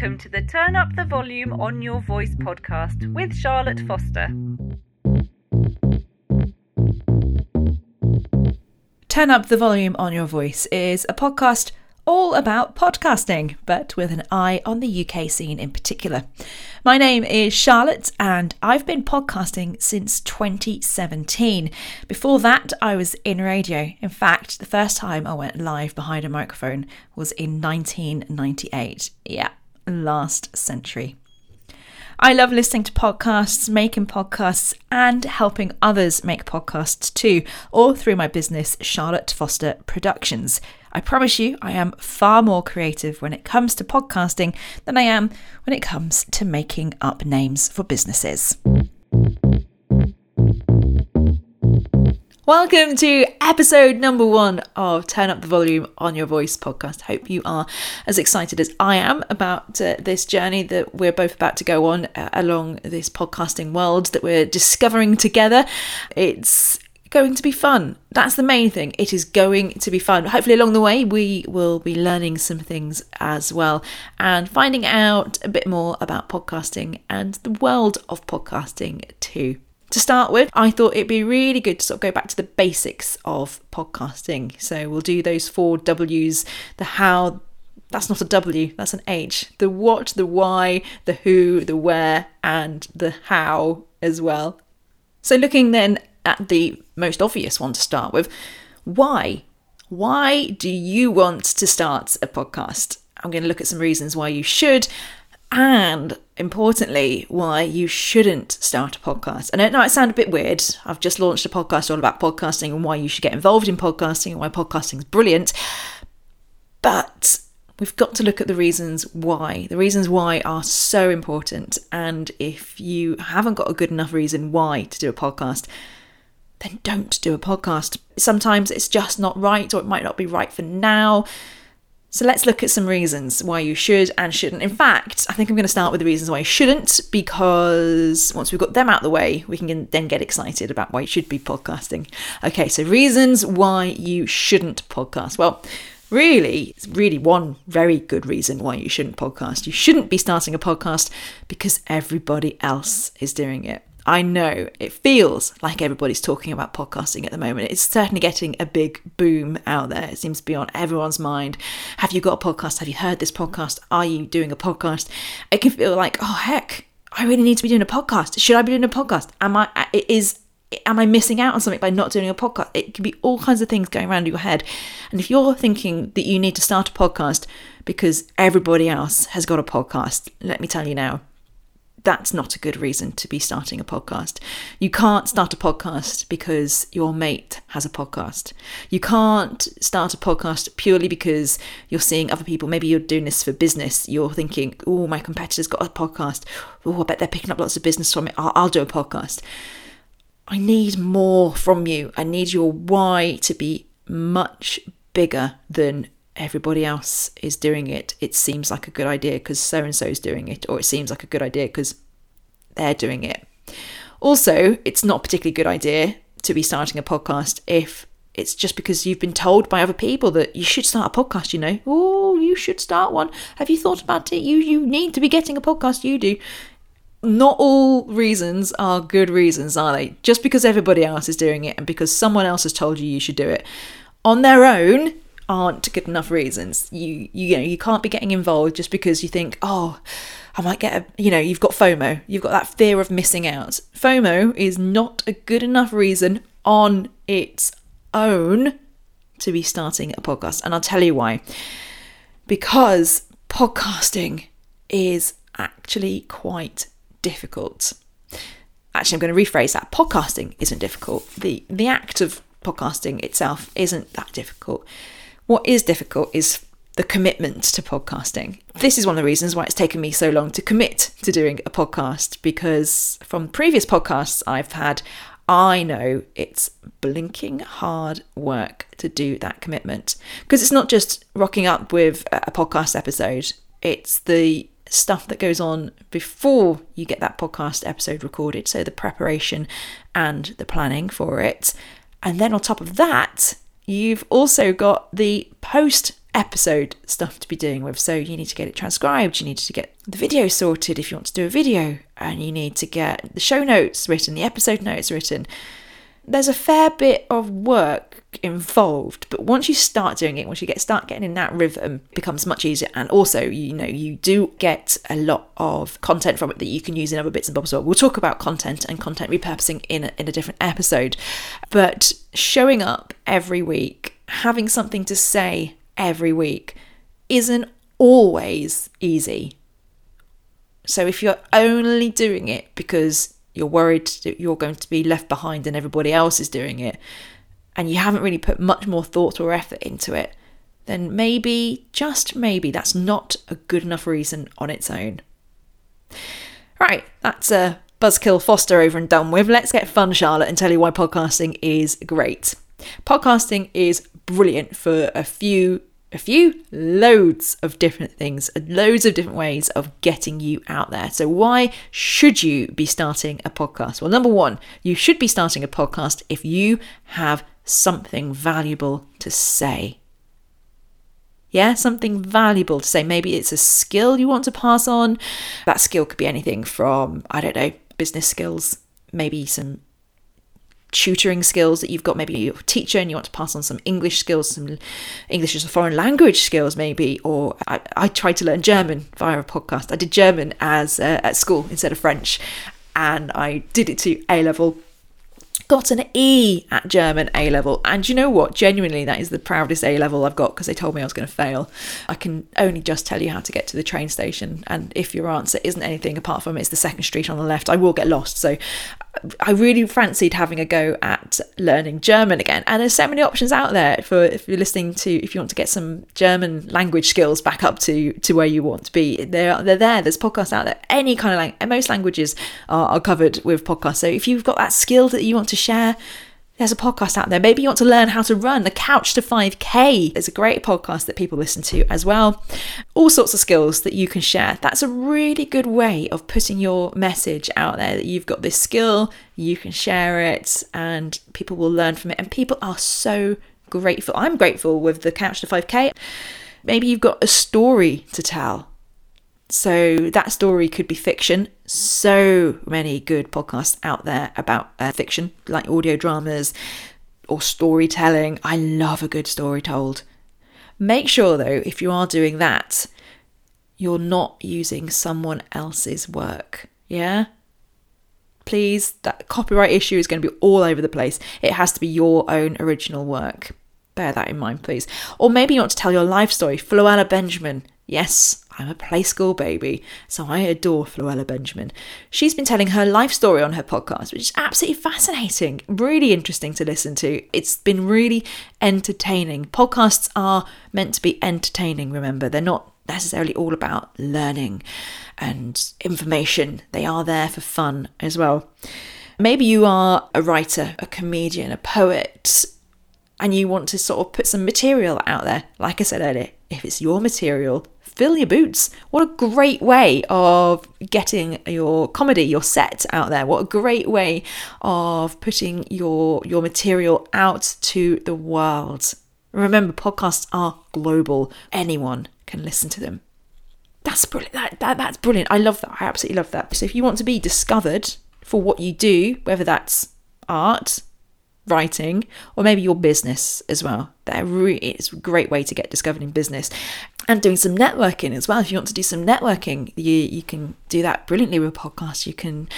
welcome to the Turn Up the Volume on Your Voice podcast with Charlotte Foster. Turn Up the Volume on Your Voice is a podcast all about podcasting, but with an eye on the UK scene in particular. My name is Charlotte, and I've been podcasting since 2017. Before that, I was in radio. In fact, the first time I went live behind a microphone was in 1998. Yeah, last century. I love listening to podcasts, making podcasts, and helping others make podcasts too, all through my business, Charlotte Foster Productions. I promise you, I am far more creative when it comes to podcasting than I am when it comes to making up names for businesses. Welcome to episode number one of Turn Up the Volume on Your Voice podcast. Hope you are as excited as I am about uh, this journey that we're both about to go on uh, along this podcasting world that we're discovering together. It's going to be fun. That's the main thing. It is going to be fun. Hopefully, along the way, we will be learning some things as well and finding out a bit more about podcasting and the world of podcasting too. To start with, I thought it'd be really good to sort of go back to the basics of podcasting. So, we'll do those four W's the how, that's not a W, that's an H. The what, the why, the who, the where, and the how as well. So, looking then at the most obvious one to start with why? Why do you want to start a podcast? I'm going to look at some reasons why you should, and importantly, why you shouldn't start a podcast. And I know it sounds a bit weird. I've just launched a podcast all about podcasting and why you should get involved in podcasting and why podcasting is brilliant. But we've got to look at the reasons why. The reasons why are so important. And if you haven't got a good enough reason why to do a podcast, then don't do a podcast. Sometimes it's just not right, or it might not be right for now. So let's look at some reasons why you should and shouldn't. In fact, I think I'm going to start with the reasons why you shouldn't, because once we've got them out of the way, we can then get excited about why you should be podcasting. Okay, so reasons why you shouldn't podcast. Well, really, it's really one very good reason why you shouldn't podcast. You shouldn't be starting a podcast because everybody else is doing it. I know it feels like everybody's talking about podcasting at the moment. It's certainly getting a big boom out there. It seems to be on everyone's mind. Have you got a podcast? Have you heard this podcast? Are you doing a podcast? It can feel like, oh heck, I really need to be doing a podcast. Should I be doing a podcast? Am I is am I missing out on something by not doing a podcast? It can be all kinds of things going around your head. And if you're thinking that you need to start a podcast because everybody else has got a podcast, let me tell you now, that's not a good reason to be starting a podcast. You can't start a podcast because your mate has a podcast. You can't start a podcast purely because you're seeing other people. Maybe you're doing this for business. You're thinking, oh, my competitor's got a podcast. Oh, I bet they're picking up lots of business from it. I'll, I'll do a podcast. I need more from you. I need your why to be much bigger than everybody else is doing it, it seems like a good idea because so and so is doing it, or it seems like a good idea because they're doing it. Also, it's not a particularly good idea to be starting a podcast if it's just because you've been told by other people that you should start a podcast, you know. Oh, you should start one. Have you thought about it? You you need to be getting a podcast, you do. Not all reasons are good reasons, are they? Just because everybody else is doing it and because someone else has told you you should do it. On their own, aren't good enough reasons. You you know you can't be getting involved just because you think oh I might get a you know you've got FOMO. You've got that fear of missing out. FOMO is not a good enough reason on its own to be starting a podcast, and I'll tell you why. Because podcasting is actually quite difficult. Actually, I'm going to rephrase that. Podcasting isn't difficult. The the act of podcasting itself isn't that difficult. What is difficult is the commitment to podcasting. This is one of the reasons why it's taken me so long to commit to doing a podcast because from previous podcasts I've had, I know it's blinking hard work to do that commitment because it's not just rocking up with a podcast episode, it's the stuff that goes on before you get that podcast episode recorded. So the preparation and the planning for it. And then on top of that, You've also got the post episode stuff to be doing with. So you need to get it transcribed, you need to get the video sorted if you want to do a video, and you need to get the show notes written, the episode notes written. There's a fair bit of work involved, but once you start doing it, once you get start getting in that rhythm, it becomes much easier. And also, you know, you do get a lot of content from it that you can use in other bits and bobs. Well, we'll talk about content and content repurposing in a, in a different episode. But showing up every week, having something to say every week isn't always easy. So if you're only doing it because you're worried that you're going to be left behind and everybody else is doing it, and you haven't really put much more thought or effort into it, then maybe, just maybe, that's not a good enough reason on its own. Right, that's a buzzkill Foster over and done with. Let's get fun, Charlotte, and tell you why podcasting is great. Podcasting is brilliant for a few a few loads of different things, loads of different ways of getting you out there. So, why should you be starting a podcast? Well, number one, you should be starting a podcast if you have something valuable to say. Yeah, something valuable to say. Maybe it's a skill you want to pass on. That skill could be anything from, I don't know, business skills, maybe some tutoring skills that you've got. Maybe you're a teacher and you want to pass on some English skills, some English as a foreign language skills, maybe. Or I, I tried to learn German via a podcast. I did German as uh, at school instead of French, and I did it to A level got an E at German A level. And you know what? Genuinely, that is the proudest A level I've got because they told me I was going to fail. I can only just tell you how to get to the train station. And if your answer isn't anything apart from it's the second street on the left, I will get lost. So I really fancied having a go at learning German again. And there's so many options out there for if you're listening to, if you want to get some German language skills back up to, to where you want to be. They're, they're there. There's podcasts out there. Any kind of language, most languages are, are covered with podcasts. So if you've got that skill that you want to share. There's a podcast out there. Maybe you want to learn how to run the Couch to 5K. There's a great podcast that people listen to as well. All sorts of skills that you can share. That's a really good way of putting your message out there that you've got this skill, you can share it, and people will learn from it. And people are so grateful. I'm grateful with the Couch to 5K. Maybe you've got a story to tell so that story could be fiction. So many good podcasts out there about uh, fiction, like audio dramas or storytelling. I love a good story told. Make sure, though, if you are doing that, you're not using someone else's work. Yeah? Please, that copyright issue is going to be all over the place. It has to be your own original work. Bear that in mind, please. Or maybe you want to tell your life story. Floella Benjamin. Yes, I'm a play school baby, so I adore Floella Benjamin. She's been telling her life story on her podcast, which is absolutely fascinating, really interesting to listen to. It's been really entertaining. Podcasts are meant to be entertaining, remember, they're not necessarily all about learning and information, they are there for fun as well. Maybe you are a writer, a comedian, a poet, and you want to sort of put some material out there. Like I said earlier, if it's your material, fill your boots. What a great way of getting your comedy, your set out there. What a great way of putting your your material out to the world. Remember, podcasts are global. Anyone can listen to them. That's brilliant. That, that, that's brilliant. I love that. I absolutely love that. So if you want to be discovered for what you do, whether that's art, writing, or maybe your business as well. That it's a great way to get discovered in business. And doing some networking as well. If you want to do some networking, you you can do that brilliantly with a podcast. You can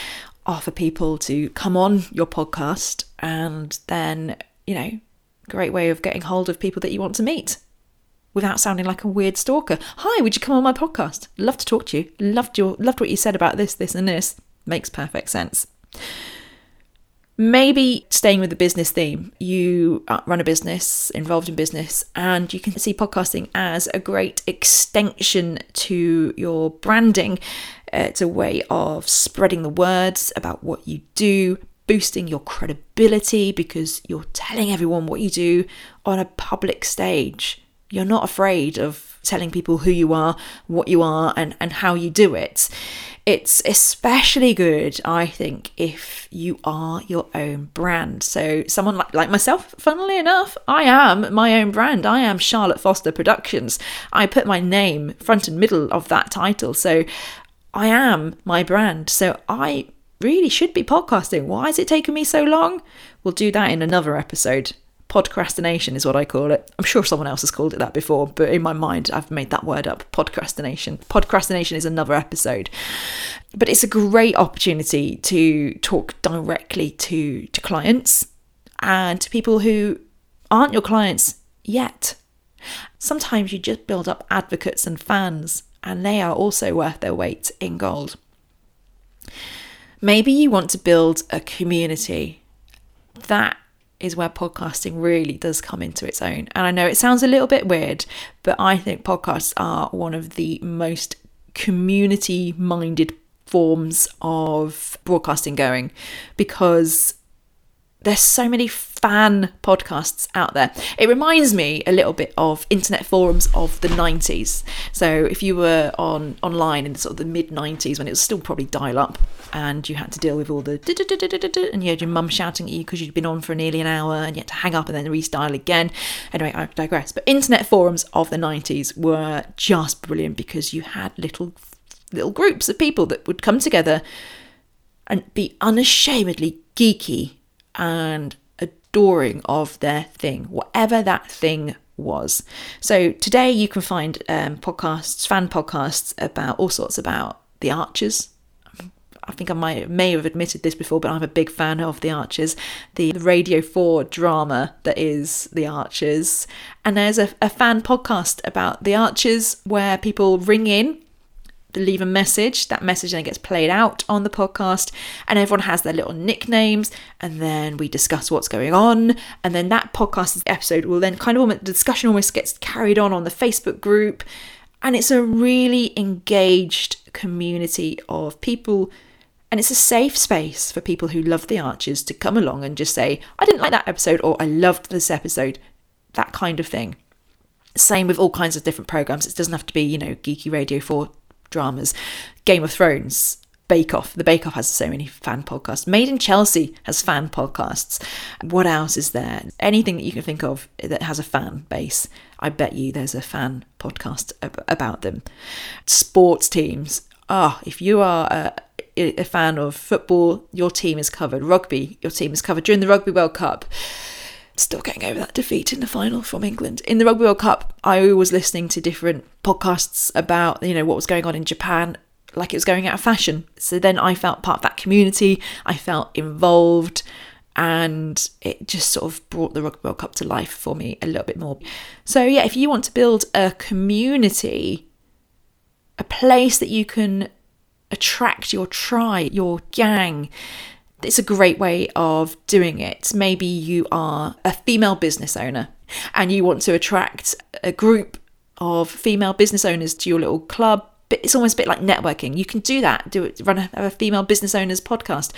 offer people to come on your podcast and then, you know, great way of getting hold of people that you want to meet without sounding like a weird stalker. Hi, would you come on my podcast? Love to talk to you. Loved your loved what you said about this, this, and this. Makes perfect sense. Maybe staying with the business theme, you uh, run a business, involved in business, and you can see podcasting as a great extension to your branding. Uh, it's a way of spreading the words about what you do, boosting your credibility because you're telling everyone what you do on a public stage. you're not afraid of telling people who you are, what you are, and, and how you do it. It's especially good, I think, if you are your own brand. So, someone like, like myself, funnily enough, I am my own brand. I am Charlotte Foster Productions. I put my name front and middle of that title. So, I am my brand. So, I really should be podcasting. Why is it taking me so long? We'll do that in another episode. Podcrastination is what I call it. I'm sure someone else has called it that before, but in my mind, I've made that word up. Podcrastination. Podcrastination is another episode. But it's a great opportunity to talk directly to, to clients and to people who aren't your clients yet. Sometimes you just build up advocates and fans, and they are also worth their weight in gold. Maybe you want to build a community. That is where podcasting really does come into its own. And I know it sounds a little bit weird, but I think podcasts are one of the most community minded forms of broadcasting going because there's so many fan podcasts out there. It reminds me a little bit of internet forums of the 90s. So if you were on online in sort of the mid 90s when it was still probably dial up and you had to deal with all the and you had your mum shouting at you because you'd been on for nearly an hour and you had to hang up and then restyle again. Anyway, I digress. But internet forums of the 90s were just brilliant because you had little little groups of people that would come together and be unashamedly geeky and adoring of their thing, whatever that thing was. So today you can find um, podcasts, fan podcasts about all sorts about the Archers. I think I might may have admitted this before, but I'm a big fan of The Archers, the Radio 4 drama that is The Archers. And there's a, a fan podcast about The Archers where people ring in leave a message. That message then gets played out on the podcast, and everyone has their little nicknames. And then we discuss what's going on. And then that podcast episode will then kind of almost, the discussion almost gets carried on on the Facebook group. And it's a really engaged community of people. And it's a safe space for people who love the Archers to come along and just say, I didn't like that episode, or I loved this episode, that kind of thing. Same with all kinds of different programs. It doesn't have to be, you know, Geeky Radio 4 dramas. Game of Thrones, Bake Off. The Bake Off has so many fan podcasts. Made in Chelsea has fan podcasts. What else is there? Anything that you can think of that has a fan base. I bet you there's a fan podcast about them. Sports teams. Ah, oh, if you are a, a fan of football, your team is covered. Rugby, your team is covered. During the Rugby World Cup, still getting over that defeat in the final from England. In the Rugby World Cup, I was listening to different podcasts about, you know, what was going on in Japan, like it was going out of fashion. So then I felt part of that community, I felt involved, and it just sort of brought the Rugby World Cup to life for me a little bit more. So, yeah, if you want to build a community, a place that you can attract your tribe, your gang, it's a great way of doing it. Maybe you are a female business owner and you want to attract a group of female business owners to your little club. It's almost a bit like networking. You can do that. Do it. Run a, a female business owners podcast.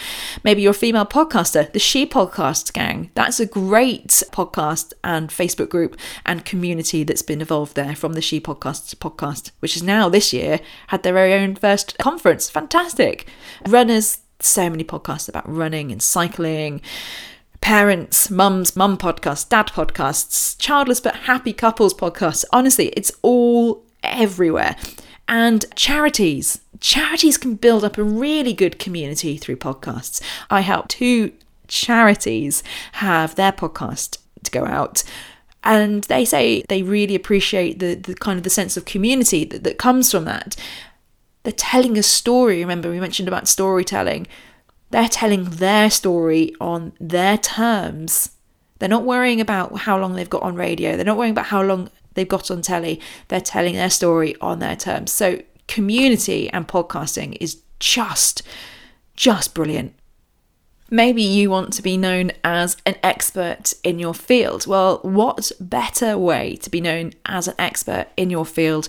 Maybe you're a female podcaster. The She Podcast Gang. That's a great podcast and Facebook group and community that's been evolved there from the She Podcasts podcast, which is now this year had their very own first conference. Fantastic. Runners so many podcasts about running and cycling, parents, mums, mum podcasts, dad podcasts, childless but happy couples podcasts. Honestly, it's all everywhere. And charities. Charities can build up a really good community through podcasts. I help two charities have their podcast to go out and they say they really appreciate the, the kind of the sense of community that, that comes from that they're telling a story. Remember, we mentioned about storytelling. They're telling their story on their terms. They're not worrying about how long they've got on radio. They're not worrying about how long they've got on telly. They're telling their story on their terms. So, community and podcasting is just, just brilliant. Maybe you want to be known as an expert in your field. Well, what better way to be known as an expert in your field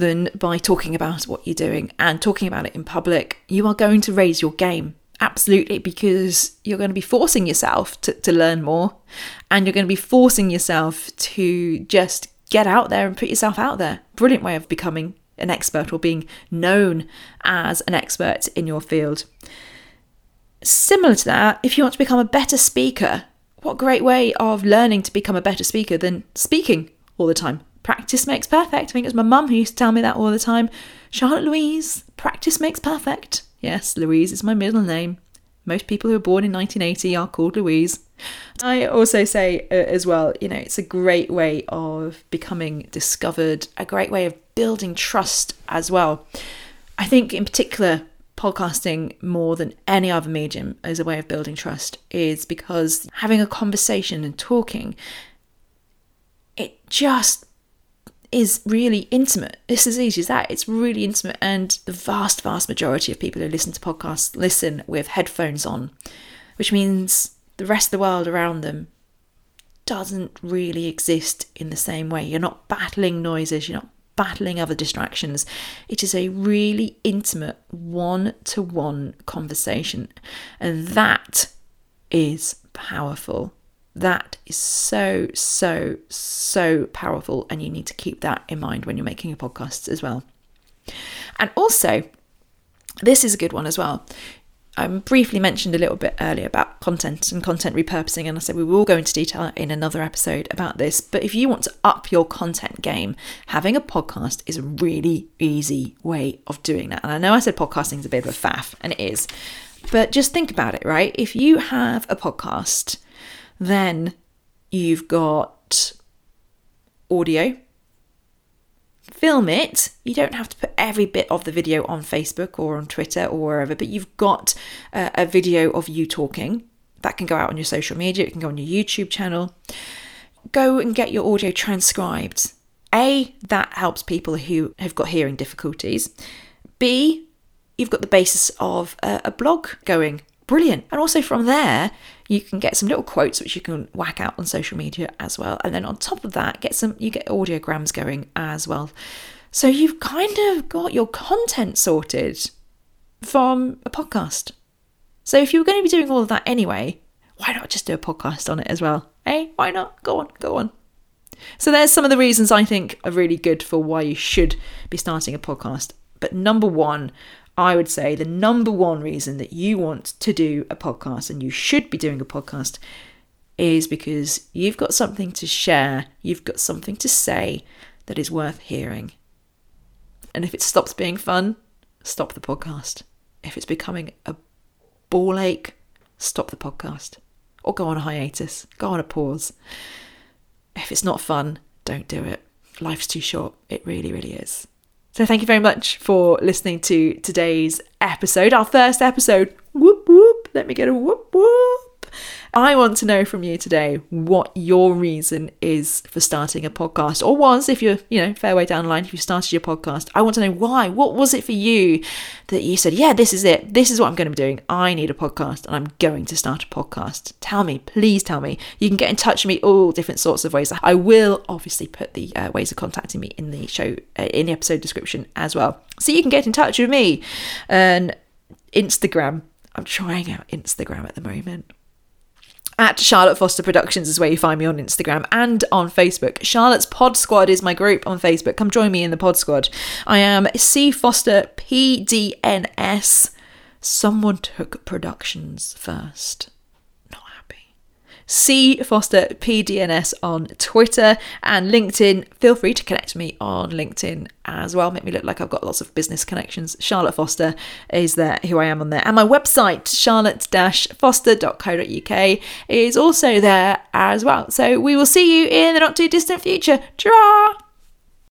than by talking about what you're doing and talking about it in public. You are going to raise your game. Absolutely, because you're going to be forcing yourself to, to learn more and you're going to be forcing yourself to just get out there and put yourself out there. Brilliant way of becoming an expert or being known as an expert in your field. Similar to that, if you want to become a better speaker, what great way of learning to become a better speaker than speaking all the time? Practice makes perfect. I think it was my mum who used to tell me that all the time. Charlotte Louise, practice makes perfect. Yes, Louise is my middle name. Most people who are born in 1980 are called Louise. I also say uh, as well, you know, it's a great way of becoming discovered, a great way of building trust as well. I think, in particular, podcasting more than any other medium as a way of building trust is because having a conversation and talking, it just is really intimate. It's as easy as that. It's really intimate. And the vast, vast majority of people who listen to podcasts listen with headphones on, which means the rest of the world around them doesn't really exist in the same way. You're not battling noises, you're not battling other distractions. It is a really intimate one to one conversation. And that is powerful. That is so, so, so powerful. And you need to keep that in mind when you're making your podcasts as well. And also, this is a good one as well. I briefly mentioned a little bit earlier about content and content repurposing, and I said we will go into detail in another episode about this. But if you want to up your content game, having a podcast is a really easy way of doing that. And I know I said podcasting is a bit of a faff, and it is. But just think about it, right? If you have a podcast, then you've got audio, film it. You don't have to put every bit of the video on Facebook or on Twitter or wherever, but you've got uh, a video of you talking. That can go out on your social media, it can go on your YouTube channel. Go and get your audio transcribed. A, that helps people who have got hearing difficulties. B, you've got the basis of a, a blog going. Brilliant. And also from there, you can get some little quotes which you can whack out on social media as well. And then on top of that, get some you get audiograms going as well. So you've kind of got your content sorted from a podcast. So if you were going to be doing all of that anyway, why not just do a podcast on it as well? Hey, eh? why not? Go on, go on. So there's some of the reasons I think are really good for why you should be starting a podcast. But number one, I would say the number one reason that you want to do a podcast and you should be doing a podcast is because you've got something to share, you've got something to say that is worth hearing. And if it stops being fun, stop the podcast. If it's becoming a ball ache, stop the podcast. Or go on a hiatus, go on a pause. If it's not fun, don't do it. Life's too short. It really, really is. So thank you very much for listening to today's episode, our first episode. Whoop whoop. Let me get a whoop whoop. I want to know from you today what your reason is for starting a podcast, or was if you're, you know, fair way down the line, if you started your podcast. I want to know why. What was it for you that you said, yeah, this is it. This is what I'm going to be doing. I need a podcast and I'm going to start a podcast. Tell me, please tell me. You can get in touch with me all different sorts of ways. I will obviously put the uh, ways of contacting me in the show, uh, in the episode description as well. So you can get in touch with me and Instagram. I'm trying out Instagram at the moment at Charlotte Foster Productions is where you find me on Instagram and on Facebook. Charlotte's Pod Squad is my group on Facebook. Come join me in the Pod Squad. I am C Foster PDNS. Someone took productions first. C Foster PDNS on Twitter and LinkedIn. Feel free to connect me on LinkedIn as well. Make me look like I've got lots of business connections. Charlotte Foster is there, who I am on there. And my website, charlotte-foster.co.uk, is also there as well. So we will see you in the not too distant future. Ta